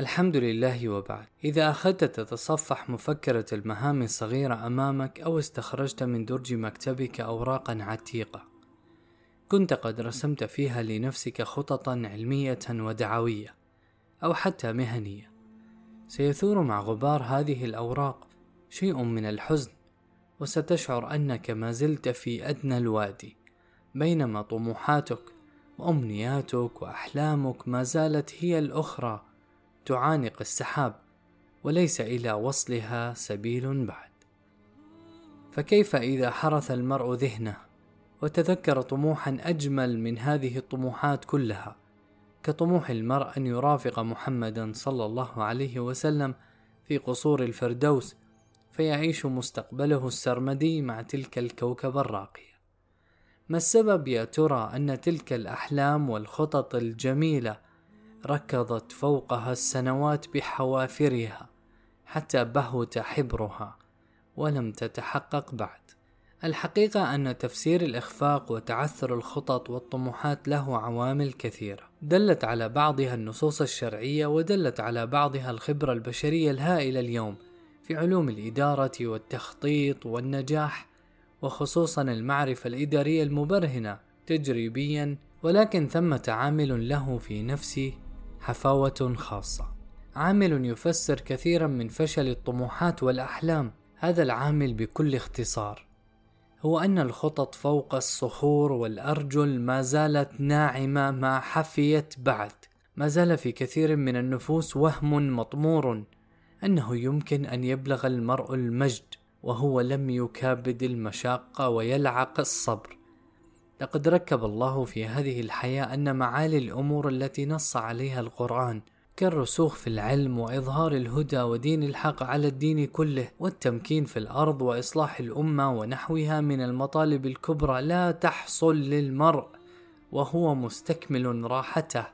الحمد لله وبعد. إذا أخذت تتصفح مفكرة المهام الصغيرة أمامك أو استخرجت من درج مكتبك أوراقا عتيقة. كنت قد رسمت فيها لنفسك خططا علمية ودعوية أو حتى مهنية. سيثور مع غبار هذه الأوراق شيء من الحزن وستشعر أنك ما زلت في أدنى الوادي بينما طموحاتك وأمنياتك وأحلامك ما زالت هي الأخرى تعانق السحاب وليس إلى وصلها سبيل بعد. فكيف إذا حرث المرء ذهنه وتذكر طموحا أجمل من هذه الطموحات كلها كطموح المرء أن يرافق محمدا صلى الله عليه وسلم في قصور الفردوس فيعيش مستقبله السرمدي مع تلك الكوكب الراقية. ما السبب يا ترى أن تلك الأحلام والخطط الجميلة ركضت فوقها السنوات بحوافرها حتى بهت حبرها ولم تتحقق بعد. الحقيقة أن تفسير الإخفاق وتعثر الخطط والطموحات له عوامل كثيرة. دلت على بعضها النصوص الشرعية ودلت على بعضها الخبرة البشرية الهائلة اليوم في علوم الإدارة والتخطيط والنجاح وخصوصا المعرفة الإدارية المبرهنة تجريبيا ولكن ثمة عامل له في نفسي حفاوة خاصة. عامل يفسر كثيرا من فشل الطموحات والأحلام. هذا العامل بكل اختصار. هو أن الخطط فوق الصخور والأرجل ما زالت ناعمة ما حفيت بعد. ما زال في كثير من النفوس وهم مطمور أنه يمكن أن يبلغ المرء المجد وهو لم يكابد المشاقة ويلعق الصبر. لقد ركب الله في هذه الحياة أن معالي الأمور التي نص عليها القرآن كالرسوخ في العلم وإظهار الهدى ودين الحق على الدين كله والتمكين في الأرض وإصلاح الأمة ونحوها من المطالب الكبرى لا تحصل للمرء وهو مستكمل راحته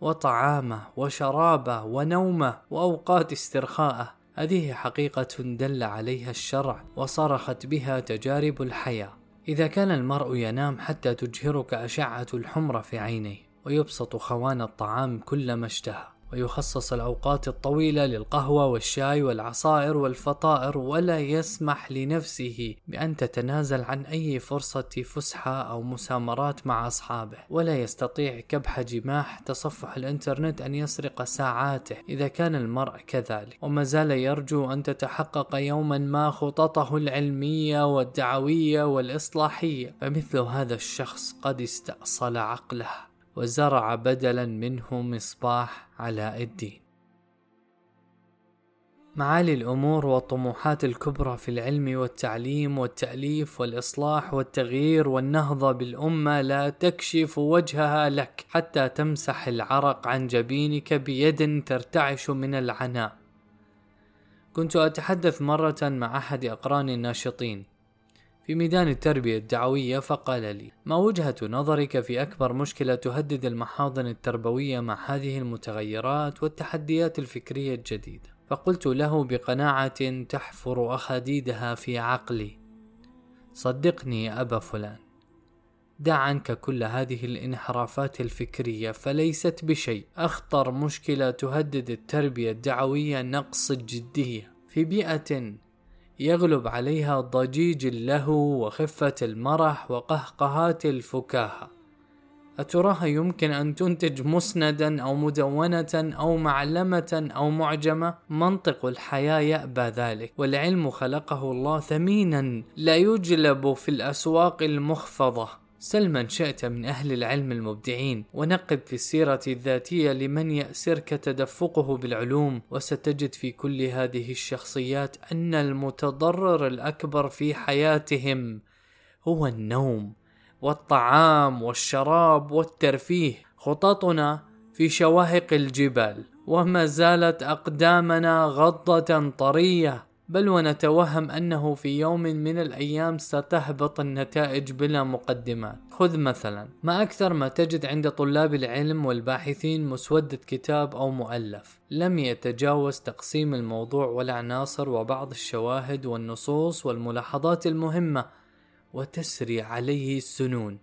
وطعامه وشرابه ونومه وأوقات استرخاءه. هذه حقيقة دل عليها الشرع وصرخت بها تجارب الحياة. إذا كان المرء ينام حتى تجهرك أشعة الحمرة في عينيه ويبسط خوان الطعام كلما اشتهى. ويخصص الأوقات الطويلة للقهوة والشاي والعصائر والفطائر ولا يسمح لنفسه بأن تتنازل عن أي فرصة فسحة أو مسامرات مع أصحابه ولا يستطيع كبح جماح تصفح الإنترنت أن يسرق ساعاته إذا كان المرء كذلك. وما زال يرجو أن تتحقق يوما ما خططه العلمية والدعوية والإصلاحية. فمثل هذا الشخص قد استأصل عقله. وزرع بدلا منه مصباح علاء الدين معالي الأمور والطموحات الكبرى في العلم والتعليم والتأليف والإصلاح والتغيير والنهضة بالأمة لا تكشف وجهها لك حتى تمسح العرق عن جبينك بيد ترتعش من العناء. كنت أتحدث مرة مع أحد اقراني الناشطين. في ميدان التربية الدعوية فقال لي: ما وجهة نظرك في أكبر مشكلة تهدد المحاضن التربوية مع هذه المتغيرات والتحديات الفكرية الجديدة؟ فقلت له بقناعة تحفر أخاديدها في عقلي: صدقني يا أبا فلان، دع عنك كل هذه الانحرافات الفكرية فليست بشيء، أخطر مشكلة تهدد التربية الدعوية نقص الجدية في بيئة يغلب عليها ضجيج اللهو وخفة المرح وقهقهات الفكاهة أتراها يمكن أن تنتج مسندا أو مدونة أو معلمة أو معجمة؟ منطق الحياة يأبى ذلك، والعلم خلقه الله ثمينا لا يجلب في الأسواق المخفضة، سل من شئت من أهل العلم المبدعين. ونقب في السيرة الذاتية لمن يأسرك تدفقه بالعلوم وستجد في كل هذه الشخصيات أن المتضرر الأكبر في حياتهم هو النوم والطعام والشراب والترفيه. خططنا في شواهق الجبال وما زالت أقدامنا غضة طرية. بل ونتوهم أنه في يوم من الأيام ستهبط النتائج بلا مقدمات. خذ مثلا ما أكثر ما تجد عند طلاب العلم والباحثين مسودة كتاب أو مؤلف؟ لم يتجاوز تقسيم الموضوع والعناصر وبعض الشواهد والنصوص والملاحظات المهمة وتسري عليه السنون.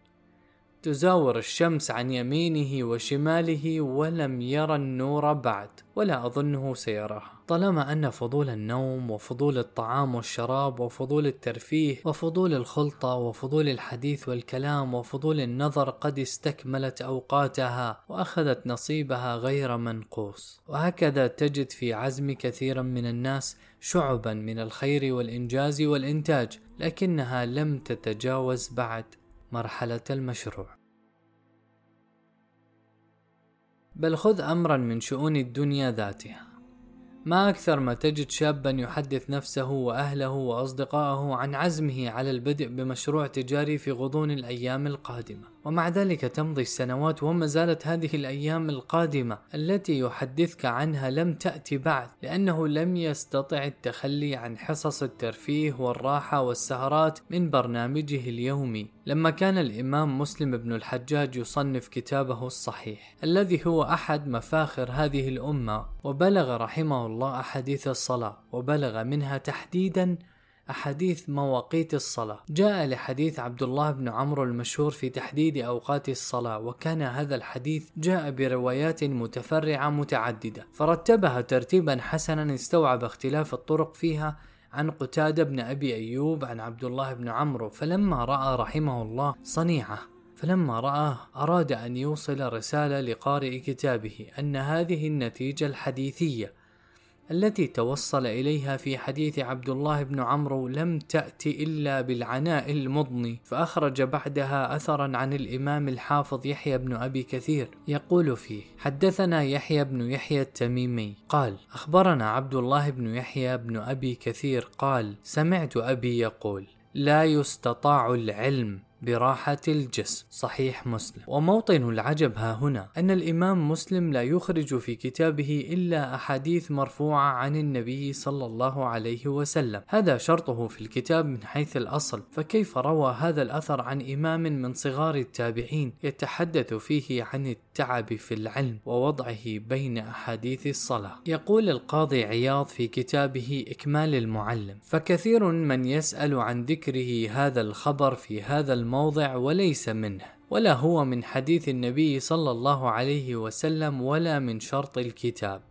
تزاور الشمس عن يمينه وشماله ولم يرى النور بعد ولا أظنه سيراها. طالما أن فضول النوم وفضول الطعام والشراب وفضول الترفيه وفضول الخلطة وفضول الحديث والكلام وفضول النظر قد استكملت أوقاتها وأخذت نصيبها غير منقوص. وهكذا تجد في عزم كثيرا من الناس شعبا من الخير والإنجاز والإنتاج لكنها لم تتجاوز بعد. مرحلة المشروع. بل خذ أمرا من شؤون الدنيا ذاتها. ما أكثر ما تجد شابا يحدث نفسه وأهله وأصدقائه عن عزمه على البدء بمشروع تجاري في غضون الأيام القادمة. ومع ذلك تمضي السنوات وما زالت هذه الأيام القادمة التي يحدثك عنها لم تأتي بعد لأنه لم يستطع التخلي عن حصص الترفيه والراحة والسهرات من برنامجه اليومي. لما كان الإمام مسلم بن الحجاج يصنف كتابه الصحيح الذي هو أحد مفاخر هذه الأمة وبلغ رحمه الله أحاديث الصلاة وبلغ منها تحديدا أحاديث مواقيت الصلاة. جاء لحديث عبد الله بن عمرو المشهور في تحديد أوقات الصلاة وكان هذا الحديث جاء بروايات متفرعة متعددة فرتبها ترتيبا حسنا استوعب اختلاف الطرق فيها عن قتادة بن أبي أيوب عن عبد الله بن عمرو فلما رأى رحمه الله صنيعة فلما رآه أراد أن يوصل رسالة لقارئ كتابه أن هذه النتيجة الحديثية. التي توصل إليها في حديث عبد الله بن عمرو لم تأتي إلا بالعناء المضني فأخرج بعدها أثرا عن الإمام الحافظ يحيى بن أبي كثير يقول فيه حدثنا يحيى بن يحيى التميمي قال أخبرنا عبد الله بن يحيى بن أبي كثير قال سمعت أبي يقول لا يستطاع العلم براحة الجسم. صحيح مسلم. وموطن العجب ها هنا أن الإمام مسلم لا يخرج في كتابه إلا أحاديث مرفوعة عن النبي صلى الله عليه وسلم. هذا شرطه في الكتاب من حيث الأصل. فكيف روى هذا الأثر عن إمام من صغار التابعين يتحدث فيه عن التعب في العلم ووضعه بين أحاديث الصلاة؟ يقول القاضي عياض في كتابه إكمال المعلم. فكثير من يسأل عن ذكره هذا الخبر في هذا الموضوع الموضع وليس منه ولا هو من حديث النبي صلى الله عليه وسلم ولا من شرط الكتاب.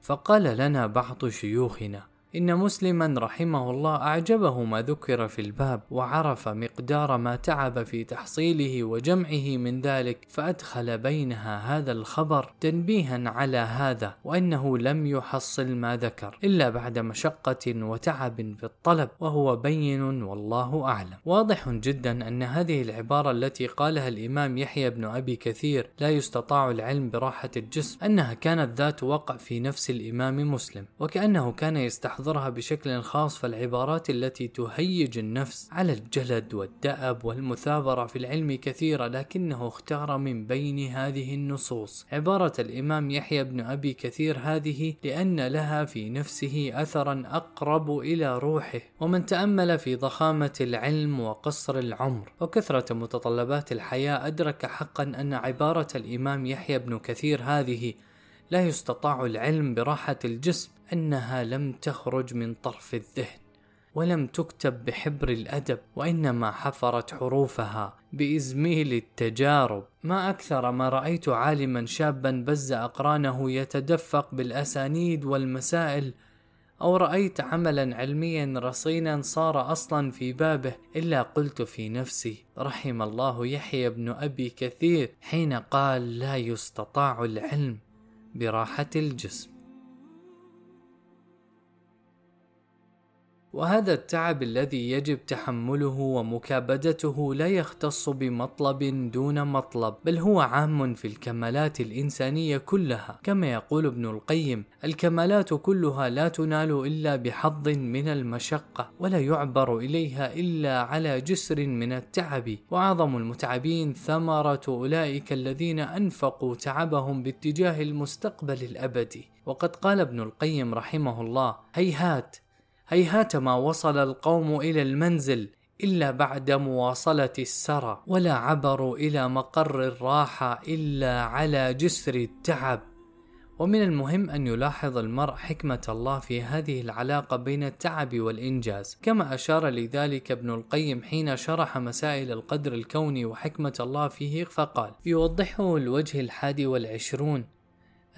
فقال لنا بعض شيوخنا إن مسلما رحمه الله أعجبه ما ذكر في الباب وعرف مقدار ما تعب في تحصيله وجمعه من ذلك فأدخل بينها هذا الخبر تنبيها على هذا وأنه لم يحصل ما ذكر إلا بعد مشقة وتعب في الطلب وهو بين والله أعلم. واضح جدا أن هذه العبارة التي قالها الإمام يحيى بن أبي كثير لا يستطاع العلم براحة الجسم أنها كانت ذات وقع في نفس الإمام مسلم وكأنه كان يستحضر يحضرها بشكل خاص فالعبارات التي تهيج النفس على الجلد والدأب والمثابرة في العلم كثيرة لكنه اختار من بين هذه النصوص. عبارة الإمام يحيى بن أبي كثير هذه لأن لها في نفسه أثرا أقرب إلى روحه. ومن تأمل في ضخامة العلم وقصر العمر وكثرة متطلبات الحياة أدرك حقا أن عبارة الإمام يحيى بن كثير هذه لا يستطاع العلم براحة الجسم. أنها لم تخرج من طرف الذهن ولم تكتب بحبر الأدب وإنما حفرت حروفها بإزميل التجارب. ما أكثر ما رأيت عالما شابا بز أقرانه يتدفق بالأسانيد والمسائل أو رأيت عملا علميا رصينا صار أصلا في بابه إلا قلت في نفسي رحم الله يحيى بن أبي كثير حين قال لا يستطاع العلم براحة الجسم. وهذا التعب الذي يجب تحمله ومكابدته لا يختص بمطلب دون مطلب بل هو عام في الكمالات الإنسانية كلها. كما يقول ابن القيم الكمالات كلها لا تنال إلا بحظ من المشقة ولا يعبر إليها إلا على جسر من التعب. وأعظم المتعبين ثمرة أولئك الذين أنفقوا تعبهم باتجاه المستقبل الأبدي. وقد قال ابن القيم رحمه الله هيهات هيهات ما وصل القوم إلى المنزل إلا بعد مواصلة السرى ولا عبروا إلى مقر الراحة إلا على جسر التعب. ومن المهم أن يلاحظ المرء حكمة الله في هذه العلاقة بين التعب والإنجاز. كما أشار لذلك ابن القيم حين شرح مسائل القدر الكوني وحكمة الله فيه فقال يوضحه الوجه الحادي والعشرون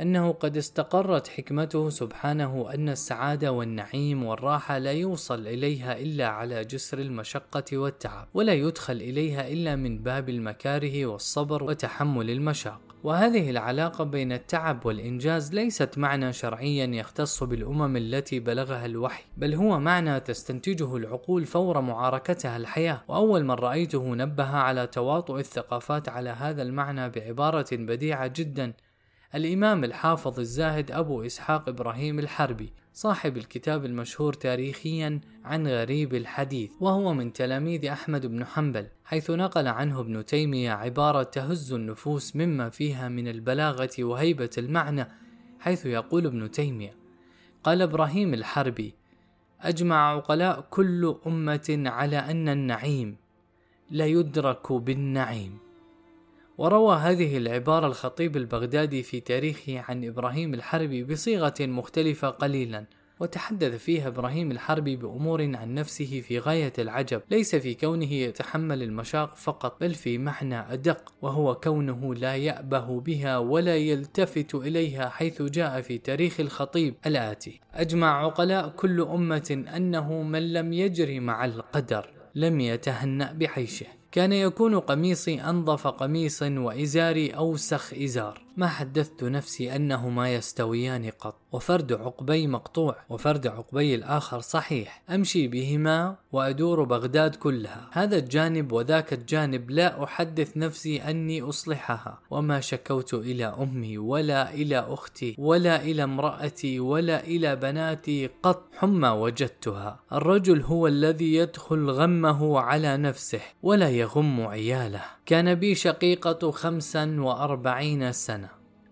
أنه قد استقرت حكمته سبحانه أن السعادة والنعيم والراحة لا يوصل إليها إلا على جسر المشقة والتعب ولا يدخل إليها إلا من باب المكاره والصبر وتحمل المشاق. وهذه العلاقة بين التعب والإنجاز ليست معنى شرعيا يختص بالأمم التي بلغها الوحي بل هو معنى تستنتجه العقول فور معاركتها الحياة. وأول من رأيته نبه على تواطؤ الثقافات على هذا المعنى بعبارة بديعة جدا الإمام الحافظ الزاهد أبو إسحاق إبراهيم الحربي صاحب الكتاب المشهور تاريخيا عن غريب الحديث وهو من تلاميذ أحمد بن حنبل حيث نقل عنه ابن تيمية عبارة تهز النفوس مما فيها من البلاغة وهيبة المعنى حيث يقول ابن تيمية قال إبراهيم الحربي أجمع عقلاء كل أمة على أن النعيم لا يدرك بالنعيم. وروى هذه العبارة الخطيب البغدادي في تاريخه عن إبراهيم الحربي بصيغة مختلفة قليلا وتحدث فيها إبراهيم الحربي بأمور عن نفسه في غاية العجب. ليس في كونه يتحمل المشاق فقط بل في معنى أدق وهو كونه لا يأبه بها ولا يلتفت إليها حيث جاء في تاريخ الخطيب الآتي أجمع عقلاء كل أمة أنه من لم يجري مع القدر لم يتهنأ بعيشه كان يكون قميصي أنظف قميص وإزاري أوسخ إزار. ما حدثت نفسي أنهما يستويان قط. وفرد عقبي مقطوع وفرد عقبي الآخر صحيح. أمشي بهما وأدور بغداد كلها. هذا الجانب وذاك الجانب لا أحدث نفسي أني أصلحها. وما شكوت إلى أمي ولا إلى أختي ولا إلى امرأتي ولا إلى بناتي قط حمى وجدتها. الرجل هو الذي يدخل غمه على نفسه ولا يغم عياله. كان بي شقيقة خمسا وأربعين سنة.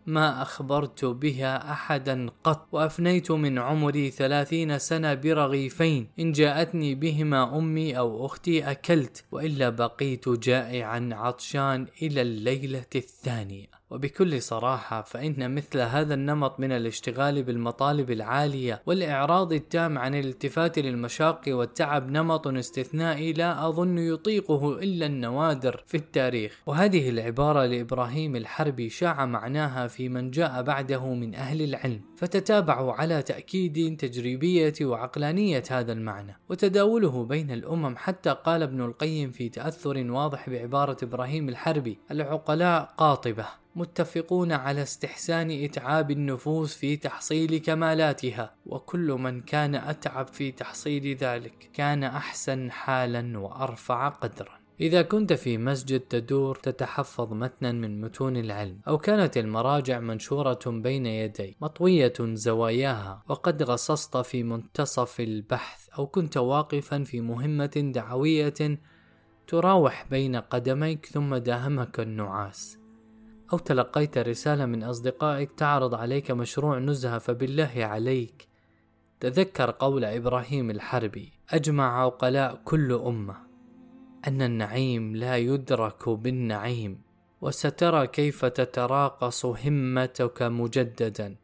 ما أخبرت بها أحدا قط وأفنيت من عمري ثلاثين سنة برغيفين. إن جاءتني بهما أمي أو أختي أكلت وإلا بقيت جائعا عطشان إلى الليلة الثانية. وبكل صراحة فإن مثل هذا النمط من الاشتغال بالمطالب العالية والإعراض التام عن الالتفات للمشاق والتعب نمط استثنائي لا أظن يطيقه إلا النوادر في التاريخ. وهذه العبارة لإبراهيم الحربي شاع معناها في من جاء بعده من أهل العلم فتتابعوا على تأكيد تجريبية وعقلانية هذا المعنى وتداوله بين الأمم حتى قال ابن القيم في تأثر واضح بعبارة إبراهيم الحربي العقلاء قاطبة متفقون على استحسان إتعاب النفوس في تحصيل كمالاتها وكل من كان أتعب في تحصيل ذلك كان أحسن حالا وأرفع قدرا. إذا كنت في مسجد تدور تتحفظ متنا من متون العلم أو كانت المراجع منشورة بين يدي مطوية زواياها وقد غصصت في منتصف البحث أو كنت واقفا في مهمة دعوية تراوح بين قدميك ثم داهمك النعاس. أو تلقيت رسالة من أصدقائك تعرض عليك مشروع نزهة فبالله عليك. تذكر قول إبراهيم الحربي أجمع عقلاء كل أمة. أن النعيم لا يدرك بالنعيم وسترى كيف تتراقص همتك مجددا.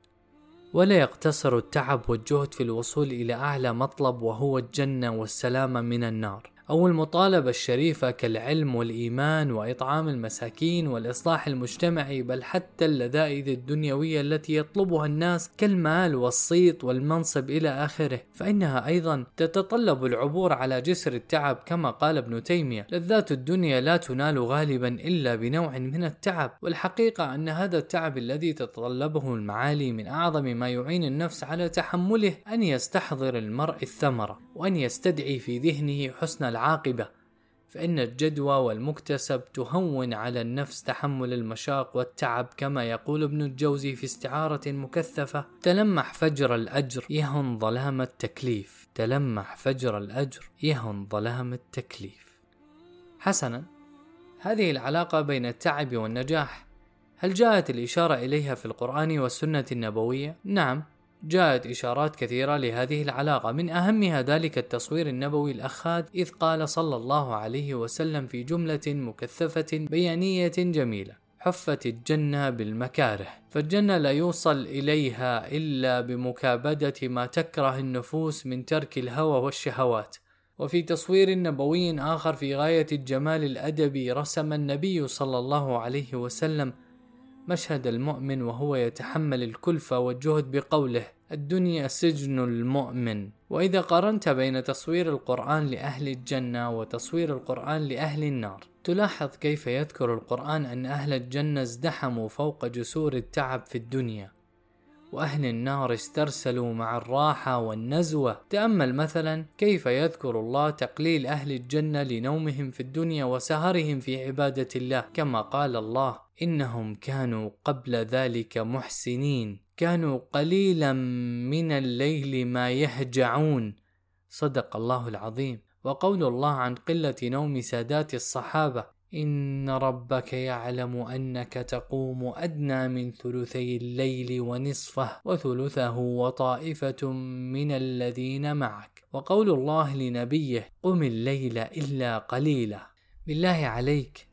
ولا يقتصر التعب والجهد في الوصول إلى أعلى مطلب وهو الجنة والسلامة من النار. أو المطالبة الشريفة كالعلم والإيمان وإطعام المساكين والإصلاح المجتمعي بل حتى اللذائذ الدنيوية التي يطلبها الناس كالمال والصيت والمنصب إلى آخره. فإنها أيضا تتطلب العبور على جسر التعب كما قال ابن تيمية لذات الدنيا لا تنال غالبا إلا بنوع من التعب. والحقيقة أن هذا التعب الذي تتطلبه المعالي من أعظم ما يعين النفس على تحمله أن يستحضر المرء الثمرة وأن يستدعي في ذهنه حسن العاقبة فإن الجدوى والمكتسب تهون على النفس تحمل المشاق والتعب كما يقول ابن الجوزي في استعارة مكثفة تلمح فجر الأجر يهن ظلام التكليف تلمح فجر الأجر يهن ظلام التكليف حسنا هذه العلاقة بين التعب والنجاح هل جاءت الإشارة إليها في القرآن والسنة النبوية؟ نعم جاءت إشارات كثيرة لهذه العلاقة. من أهمها ذلك التصوير النبوي الأخاد إذ قال صلى الله عليه وسلم في جملة مكثفة بيانية جميلة حفت الجنة بالمكاره فالجنة لا يوصل إليها إلا بمكابدة ما تكره النفوس من ترك الهوى والشهوات. وفي تصوير نبوي آخر في غاية الجمال الأدبي رسم النبي صلى الله عليه وسلم مشهد المؤمن وهو يتحمل الكلفة والجهد بقوله الدنيا سجن المؤمن. وإذا قارنت بين تصوير القرآن لأهل الجنة وتصوير القرآن لأهل النار تلاحظ كيف يذكر القرآن أن أهل الجنة ازدحموا فوق جسور التعب في الدنيا. وأهل النار استرسلوا مع الراحة والنزوة. تأمل مثلا كيف يذكر الله تقليل أهل الجنة لنومهم في الدنيا وسهرهم في عبادة الله؟ كما قال الله إنهم كانوا قبل ذلك محسنين. كانوا قليلا من الليل ما يهجعون. صدق الله العظيم. وقول الله عن قلة نوم سادات الصحابة إن ربك يعلم أنك تقوم أدنى من ثلثي الليل ونصفه وثلثه وطائفة من الذين معك. وقول الله لنبيه قم الليل إلا قليلا. بالله عليك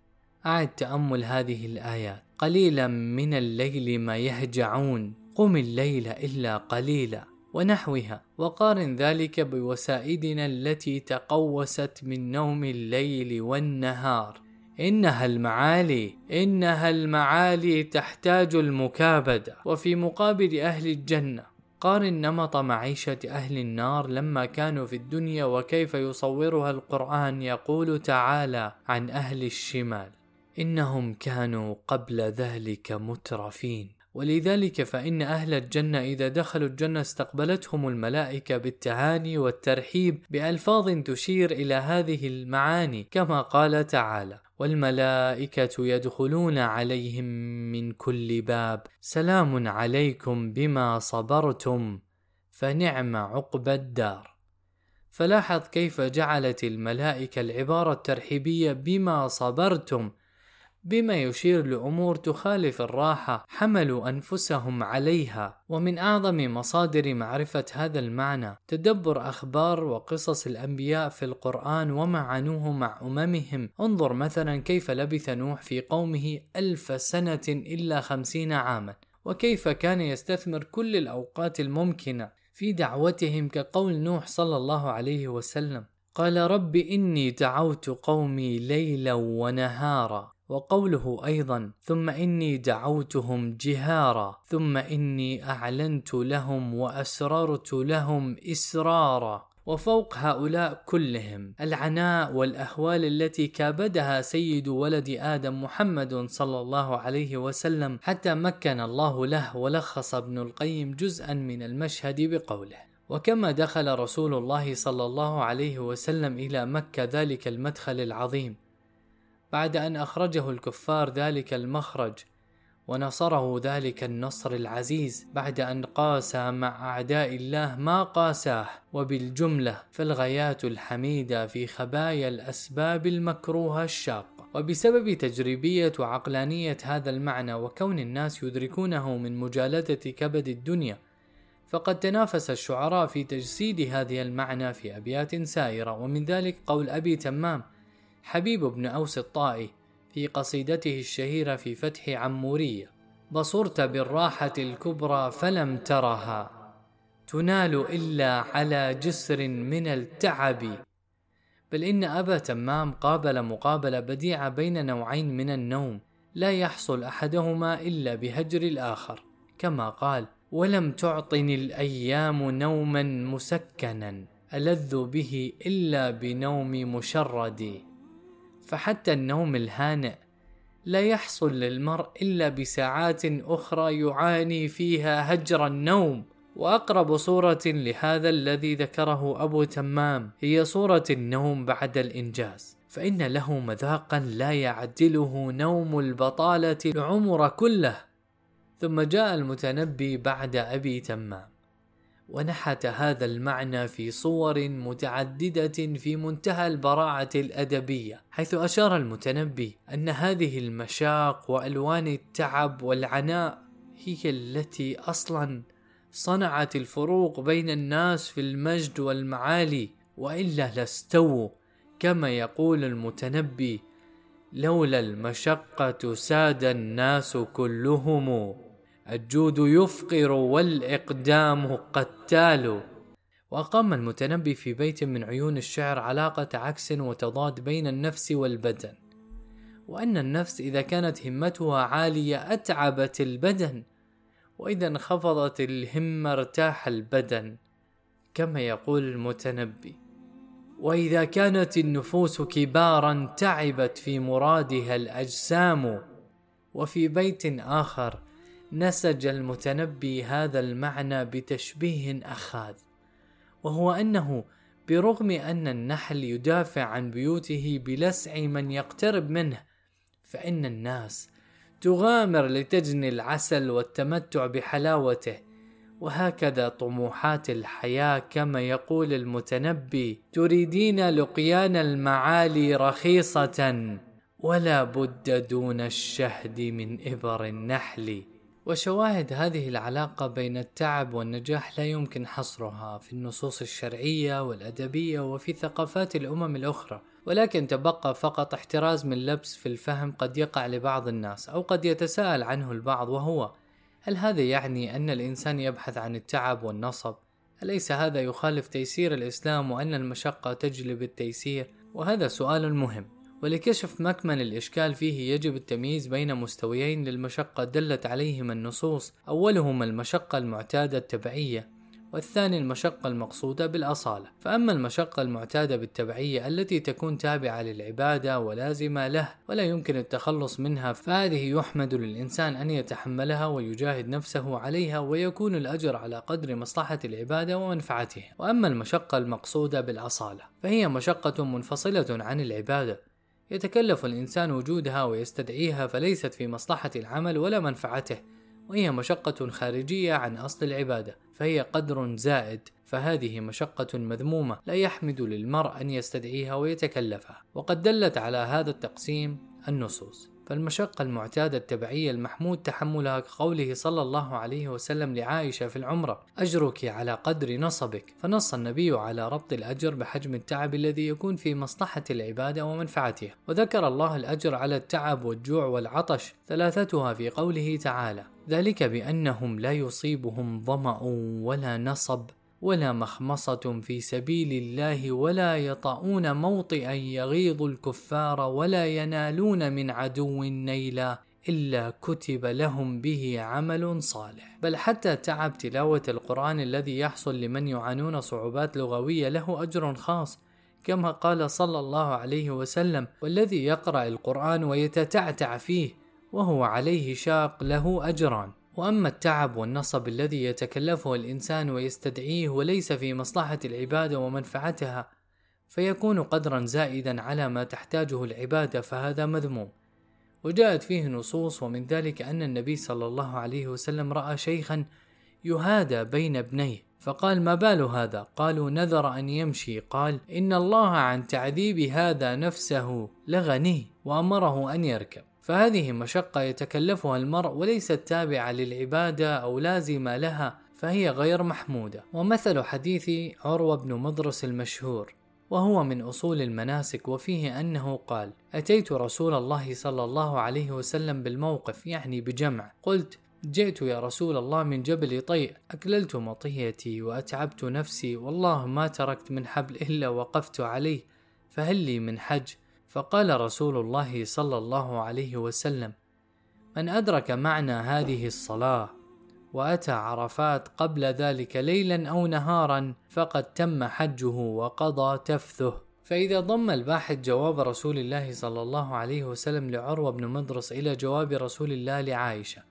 أعد تأمل هذه الآيات. قليلا من الليل ما يهجعون قم الليل إلا قليلا ونحوها. وقارن ذلك بوسائدنا التي تقوست من نوم الليل والنهار. إنها المعالي إنها المعالي تحتاج المكابدة. وفي مقابل أهل الجنة قارن نمط معيشة أهل النار لما كانوا في الدنيا وكيف يصورها القرآن يقول تعالى عن أهل الشمال. إنهم كانوا قبل ذلك مترفين. ولذلك فإن أهل الجنة إذا دخلوا الجنة استقبلتهم الملائكة بالتهاني والترحيب بألفاظ تشير إلى هذه المعاني كما قال تعالى: والملائكة يدخلون عليهم من كل باب سلام عليكم بما صبرتم فنعم عقبى الدار. فلاحظ كيف جعلت الملائكة العبارة الترحيبية بما صبرتم بما يشير لأمور تخالف الراحة حملوا أنفسهم عليها. ومن أعظم مصادر معرفة هذا المعنى تدبر أخبار وقصص الأنبياء في القرآن وما عنوه مع أممهم. انظر مثلا كيف لبث نوح في قومه ألف سنة إلا خمسين عاما وكيف كان يستثمر كل الأوقات الممكنة في دعوتهم كقول نوح صلى الله عليه وسلم. قال رب إني دعوت قومي ليلا ونهارا. وقوله أيضا ثم إني دعوتهم جهارا ثم إني أعلنت لهم وأسررت لهم إسرارا. وفوق هؤلاء كلهم العناء والأهوال التي كابدها سيد ولد آدم محمد صلى الله عليه وسلم حتى مكن الله له ولخص ابن القيم جزءا من المشهد بقوله. وكما دخل رسول الله صلى الله عليه وسلم إلى مكة ذلك المدخل العظيم. بعد أن أخرجه الكفار ذلك المخرج ونصره ذلك النصر العزيز بعد أن قاسى مع أعداء الله ما قاساه وبالجملة فالغايات الحميدة في خبايا الأسباب المكروهة الشاقة وبسبب تجريبية وعقلانية هذا المعنى وكون الناس يدركونه من مجالدة كبد الدنيا فقد تنافس الشعراء في تجسيد هذه المعنى في أبيات سائرة. ومن ذلك قول أبي تمام حبيب بن أوس الطائي في قصيدته الشهيرة في فتح عمورية بصرت بالراحة الكبرى فلم ترها تنال إلا على جسر من التعب بل إن أبا تمام قابل مقابلة بديعة بين نوعين من النوم لا يحصل أحدهما إلا بهجر الآخر كما قال ولم تعطني الأيام نوما مسكنا ألذ به إلا بنوم مشردي فحتى النوم الهانئ لا يحصل للمرء إلا بساعات أخرى يعاني فيها هجر النوم. وأقرب صورة لهذا الذي ذكره أبو تمام هي صورة النوم بعد الإنجاز. فإن له مذاقا لا يعدله نوم البطالة العمر كله. ثم جاء المتنبي بعد أبي تمام. ونحت هذا المعنى في صور متعددة في منتهى البراعة الأدبية، حيث أشار المتنبي أن هذه المشاق وألوان التعب والعناء هي التي أصلا صنعت الفروق بين الناس في المجد والمعالي، وإلا لاستووا كما يقول المتنبي: لولا المشقة ساد الناس كلهم. الجود يفقر والإقدام قتال. وأقام المتنبي في بيت من عيون الشعر علاقة عكس وتضاد بين النفس والبدن. وأن النفس إذا كانت همتها عالية أتعبت البدن وإذا انخفضت الهمة ارتاح البدن كما يقول المتنبي. وإذا كانت النفوس كبارا تعبت في مرادها الأجسام وفي بيت آخر نسج المتنبي هذا المعنى بتشبيه أخاذ وهو أنه برغم أن النحل يدافع عن بيوته بلسع من يقترب منه فإن الناس تغامر لتجني العسل والتمتع بحلاوته وهكذا طموحات الحياة كما يقول المتنبي تريدين لقيان المعالي رخيصة ولا بد دون الشهد من إبر النحل وشواهد هذه العلاقة بين التعب والنجاح لا يمكن حصرها في النصوص الشرعية والأدبية وفي ثقافات الأمم الأخرى ولكن تبقى فقط احتراز من لبس في الفهم قد يقع لبعض الناس أو قد يتساءل عنه البعض وهو هل هذا يعني أن الإنسان يبحث عن التعب والنصب؟ أليس هذا يخالف تيسير الإسلام وأن المشقة تجلب التيسير؟ وهذا سؤال مهم ولكشف مكمن الإشكال فيه يجب التمييز بين مستويين للمشقة دلت عليهما النصوص أولهما المشقة المعتادة التبعية والثاني المشقة المقصودة بالأصالة. فأما المشقة المعتادة بالتبعية التي تكون تابعة للعبادة ولازمة له ولا يمكن التخلص منها فهذه يحمد للإنسان أن يتحملها ويجاهد نفسه عليها ويكون الأجر على قدر مصلحة العبادة ومنفعتها وأما المشقة المقصودة بالأصالة فهي مشقة منفصلة عن العبادة. يتكلف الإنسان وجودها ويستدعيها فليست في مصلحة العمل ولا منفعته وهي مشقة خارجية عن أصل العبادة فهي قدر زائد فهذه مشقة مذمومة لا يحمد للمرء أن يستدعيها ويتكلفها. وقد دلت على هذا التقسيم النصوص. فالمشقة المعتادة التبعية المحمود تحملها كقوله صلى الله عليه وسلم لعائشة في العمرة أجرك على قدر نصبك. فنص النبي على ربط الأجر بحجم التعب الذي يكون في مصلحة العبادة ومنفعتها وذكر الله الأجر على التعب والجوع والعطش ثلاثتها في قوله تعالى ذلك بأنهم لا يصيبهم ظمأ ولا نصب. ولا مخمصة في سبيل الله ولا يطؤون موطئا يغيظ الكفار ولا ينالون من عدو نيلا إلا كتب لهم به عمل صالح. بل حتى تعب تلاوة القرآن الذي يحصل لمن يعانون صعوبات لغوية له أجر خاص كما قال صلى الله عليه وسلم والذي يقرأ القرآن ويتتعتع فيه وهو عليه شاق له أجران. وأما التعب والنصب الذي يتكلفه الإنسان ويستدعيه وليس في مصلحة العبادة ومنفعتها فيكون قدرا زائدا على ما تحتاجه العبادة فهذا مذموم. وجاءت فيه نصوص ومن ذلك أن النبي صلى الله عليه وسلم رأى شيخا يهادى بين ابنيه فقال ما بال هذا؟ قالوا نذر أن يمشي. قال إن الله عن تعذيب هذا نفسه لغني وأمره أن يركب. فهذه مشقة يتكلفها المرء وليست تابعة للعبادة أو لازمة لها فهي غير محمودة. ومثل حديث عروة بن مضرس المشهور وهو من أصول المناسك وفيه أنه قال أتيت رسول الله صلى الله عليه وسلم بالموقف يعني بجمع. قلت جئت يا رسول الله من جبل طيء أكللت مطيتي وأتعبت نفسي والله ما تركت من حبل إلا وقفت عليه فهل لي من حج؟ فقال رسول الله صلى الله عليه وسلم من أدرك معنى هذه الصلاة وأتى عرفات قبل ذلك ليلا أو نهارا فقد تم حجه وقضى تفثه. فإذا ضم الباحث جواب رسول الله صلى الله عليه وسلم لعروة بن مدرس إلى جواب رسول الله لعائشة.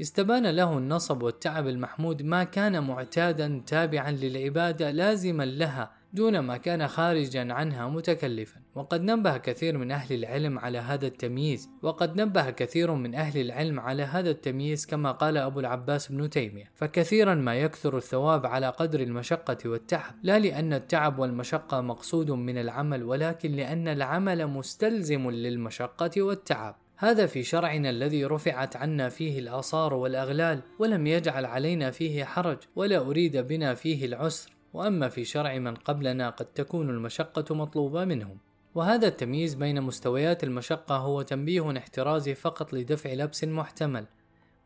استبان له النصب والتعب المحمود ما كان معتادا تابعا للعبادة لازما لها دون ما كان خارجا عنها متكلفا. وقد نبه كثير من أهل العلم على هذا التمييز. وقد نبه كثير من أهل العلم على هذا التمييز كما قال أبو العباس بن تيمية. فكثيرا ما يكثر الثواب على قدر المشقة والتعب. لا لأن التعب والمشقة مقصود من العمل ولكن لأن العمل مستلزم للمشقة والتعب. هذا في شرعنا الذي رفعت عنا فيه الآثار والأغلال ولم يجعل علينا فيه حرج ولا أريد بنا فيه العسر. وأما في شرع من قبلنا قد تكون المشقة مطلوبة منهم. وهذا التمييز بين مستويات المشقة هو تنبيه احترازي فقط لدفع لبس محتمل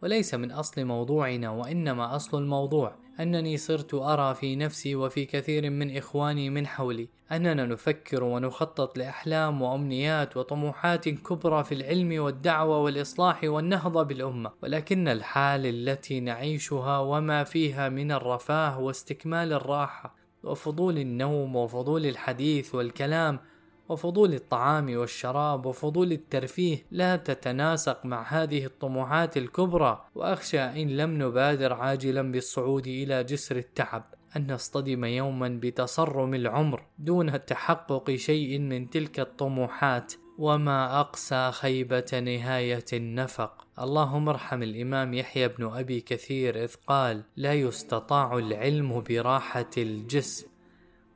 وليس من أصل موضوعنا وإنما أصل الموضوع. أنني صرت أرى في نفسي وفي كثير من إخواني من حولي. أننا نفكر ونخطط لأحلام وأمنيات وطموحات كبرى في العلم والدعوة والإصلاح والنهضة بالأمة. ولكن الحال التي نعيشها وما فيها من الرفاه واستكمال الراحة وفضول النوم وفضول الحديث والكلام وفضول الطعام والشراب وفضول الترفيه لا تتناسق مع هذه الطموحات الكبرى. وأخشى إن لم نبادر عاجلا بالصعود إلى جسر التعب أن نصطدم يوما بتصرم العمر دون تحقق شيء من تلك الطموحات. وما أقسى خيبة نهاية النفق. اللهم ارحم الإمام يحيى بن أبي كثير إذ قال لا يستطاع العلم براحة الجسم.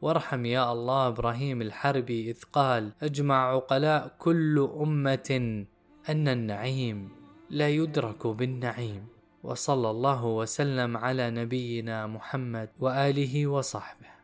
وارحم يا الله إبراهيم الحربي إذ قال أجمع عقلاء كل أمة أن النعيم لا يدرك بالنعيم. وصلى الله وسلم على نبينا محمد وآله وصحبه.